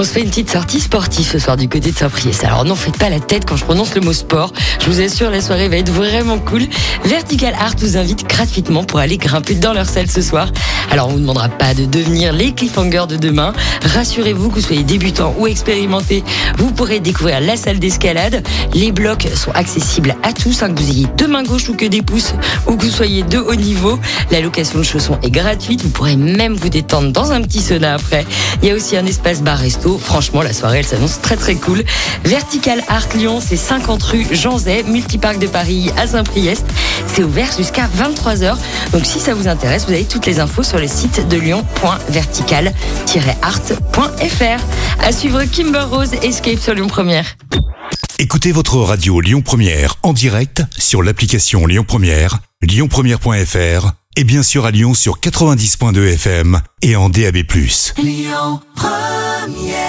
On se fait une petite sortie sportive ce soir du côté de Saint-Priest. Alors non, faites pas la tête quand je prononce le mot sport. Je vous assure, la soirée va être vraiment cool. Vertical Art vous invite gratuitement pour aller grimper dans leur salle ce soir. Alors on vous demandera pas de devenir les cliffhangers de demain. Rassurez-vous que vous soyez débutant ou expérimenté, vous pourrez découvrir la salle d'escalade. Les blocs sont accessibles à tous, hein, que vous ayez deux mains gauches ou que des pouces, ou que vous soyez de haut niveau. La location de chaussons est gratuite. Vous pourrez même vous détendre dans un petit sauna après. Il y a aussi un espace bar-resto. Franchement, la soirée, elle s'annonce très très cool. Vertical Art Lyon, c'est 50 rue Jean Zay, multiparc de Paris à Saint-Priest. C'est ouvert jusqu'à 23h. Donc si ça vous intéresse, vous avez toutes les infos sur le site de lyon.vertical-art.fr. À suivre Kimber Rose Escape sur Lyon Première. Écoutez votre radio Lyon Première en direct sur l'application Lyon Première, lyonpremière.fr et bien sûr à Lyon sur 90.2 FM et en DAB+. Lyon Première